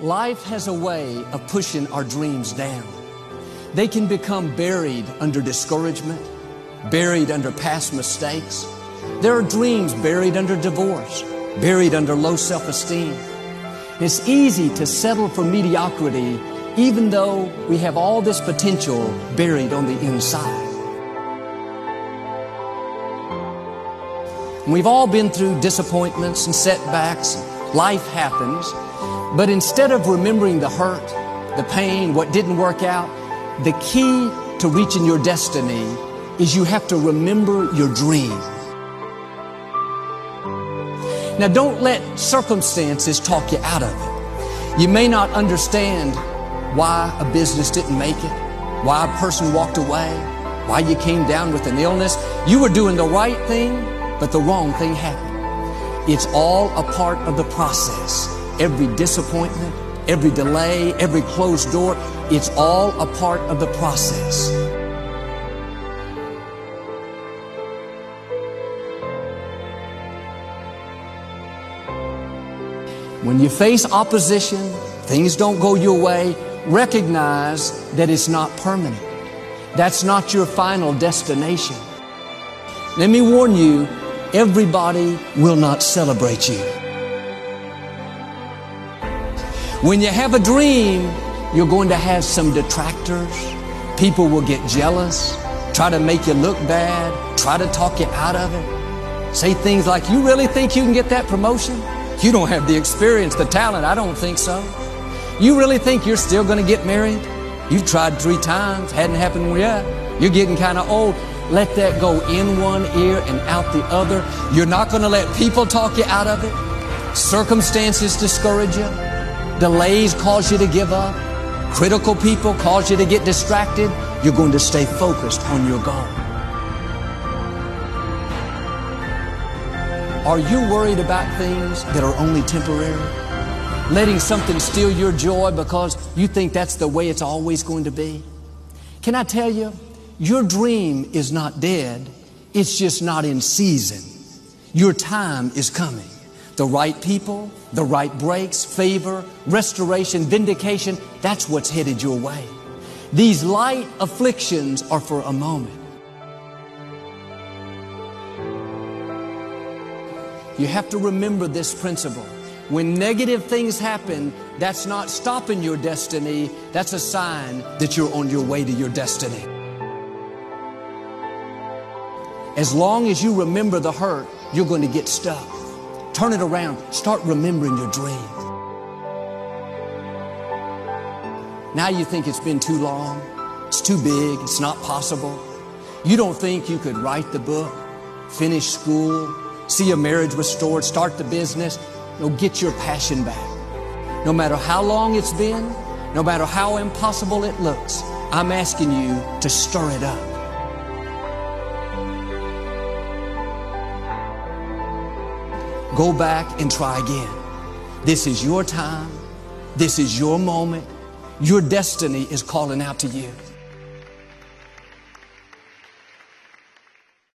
Life has a way of pushing our dreams down. They can become buried under discouragement, buried under past mistakes. There are dreams buried under divorce, buried under low self-esteem. It's easy to settle for mediocrity even though we have all this potential buried on the inside. We've all been through disappointments and setbacks. Life happens. But instead of remembering the hurt, the pain, what didn't work out, the key to reaching your destiny is you have to remember your dream. Now, don't let circumstances talk you out of it. You may not understand why a business didn't make it, why a person walked away, why you came down with an illness. You were doing the right thing, but the wrong thing happened. It's all a part of the process. Every disappointment, every delay, every closed door, it's all a part of the process. When you face opposition, things don't go your way, recognize that it's not permanent. That's not your final destination. Let me warn you, everybody will not celebrate you. When you have a dream, you're going to have some detractors. People will get jealous, try to make you look bad, try to talk you out of it. Say things like, you really think you can get that promotion? You don't have the experience, the talent. I don't think so. You really think you're still going to get married? You've tried three times, hadn't happened yet. You're getting kind of old. Let that go in one ear and out the other. You're not going to let people talk you out of it. Circumstances discourage you. Delays cause you to give up. Critical people cause you to get distracted. You're going to stay focused on your goal. Are you worried about things that are only temporary? Letting something steal your joy because you think that's the way it's always going to be? Can I tell you, your dream is not dead. It's just not in season. Your time is coming. The right people, the right breaks, favor, restoration, vindication, that's what's headed your way. These light afflictions are for a moment. You have to remember this principle. When negative things happen, that's not stopping your destiny. That's a sign that you're on your way to your destiny. As long as you remember the hurt, you're going to get stuck. Turn it around. Start remembering your dream. Now you think it's been too long. It's too big. It's not possible. You don't think you could write the book, finish school, see a marriage restored, start the business. No, get your passion back. No matter how long it's been, no matter how impossible it looks, I'm asking you to stir it up. Go back and try again. This is your time. This is your moment. Your destiny is calling out to you.